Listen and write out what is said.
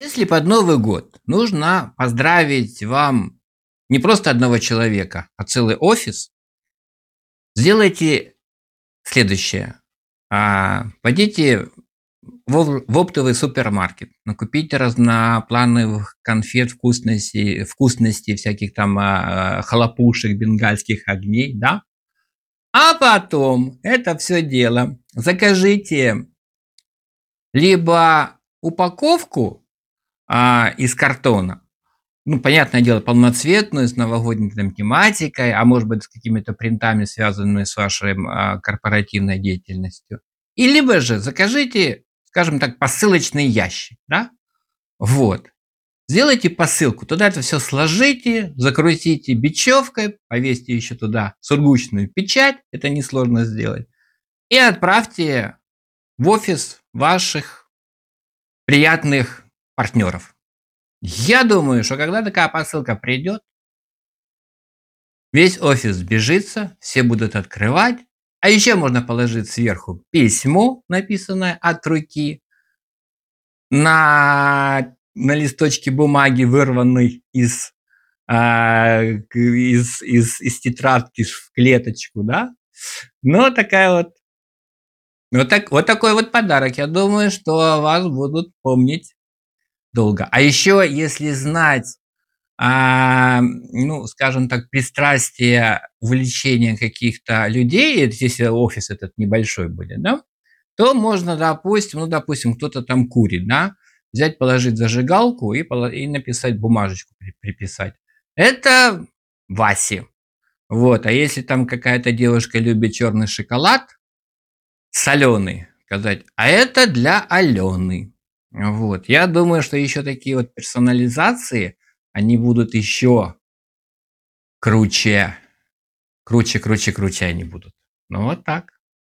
Если под Новый год нужно поздравить вам не просто одного человека, а целый офис, сделайте следующее. А, пойдите в оптовый супермаркет, накупите разноплановых конфет, вкусностей, вкусностей всяких там а, хлопушек, бенгальских огней, да? А потом это все дело закажите либо упаковку а, из картона. Ну, понятное дело, полноцветную, с новогодней там тематикой, а может быть, с какими-то принтами, связанными с вашей а, корпоративной деятельностью. И либо же закажите, скажем так, посылочный ящик, да? Вот. Сделайте посылку, туда это все сложите, закрутите бечевкой, повесьте еще туда сургучную печать, это несложно сделать, и отправьте в офис ваших приятных партнеров. Я думаю, что когда такая посылка придет, весь офис сбежится, все будут открывать, а еще можно положить сверху письмо, написанное от руки, на, на листочке бумаги, вырванной из, а, из, из, из тетрадки в клеточку, да? Ну, такая вот вот, так, вот такой вот подарок. Я думаю, что вас будут помнить долго. А еще, если знать, а, ну, скажем так, пристрастие, увлечение каких-то людей, если офис этот небольшой будет, да, то можно, допустим, ну, допустим, кто-то там курит, да, взять, положить зажигалку и, и написать бумажечку, приписать. Это Васе. Вот, а если там какая-то девушка любит черный шоколад, соленый, сказать, а это для Алены. Вот. Я думаю, что еще такие вот персонализации, они будут еще круче. Круче, круче, круче они будут. Ну вот так.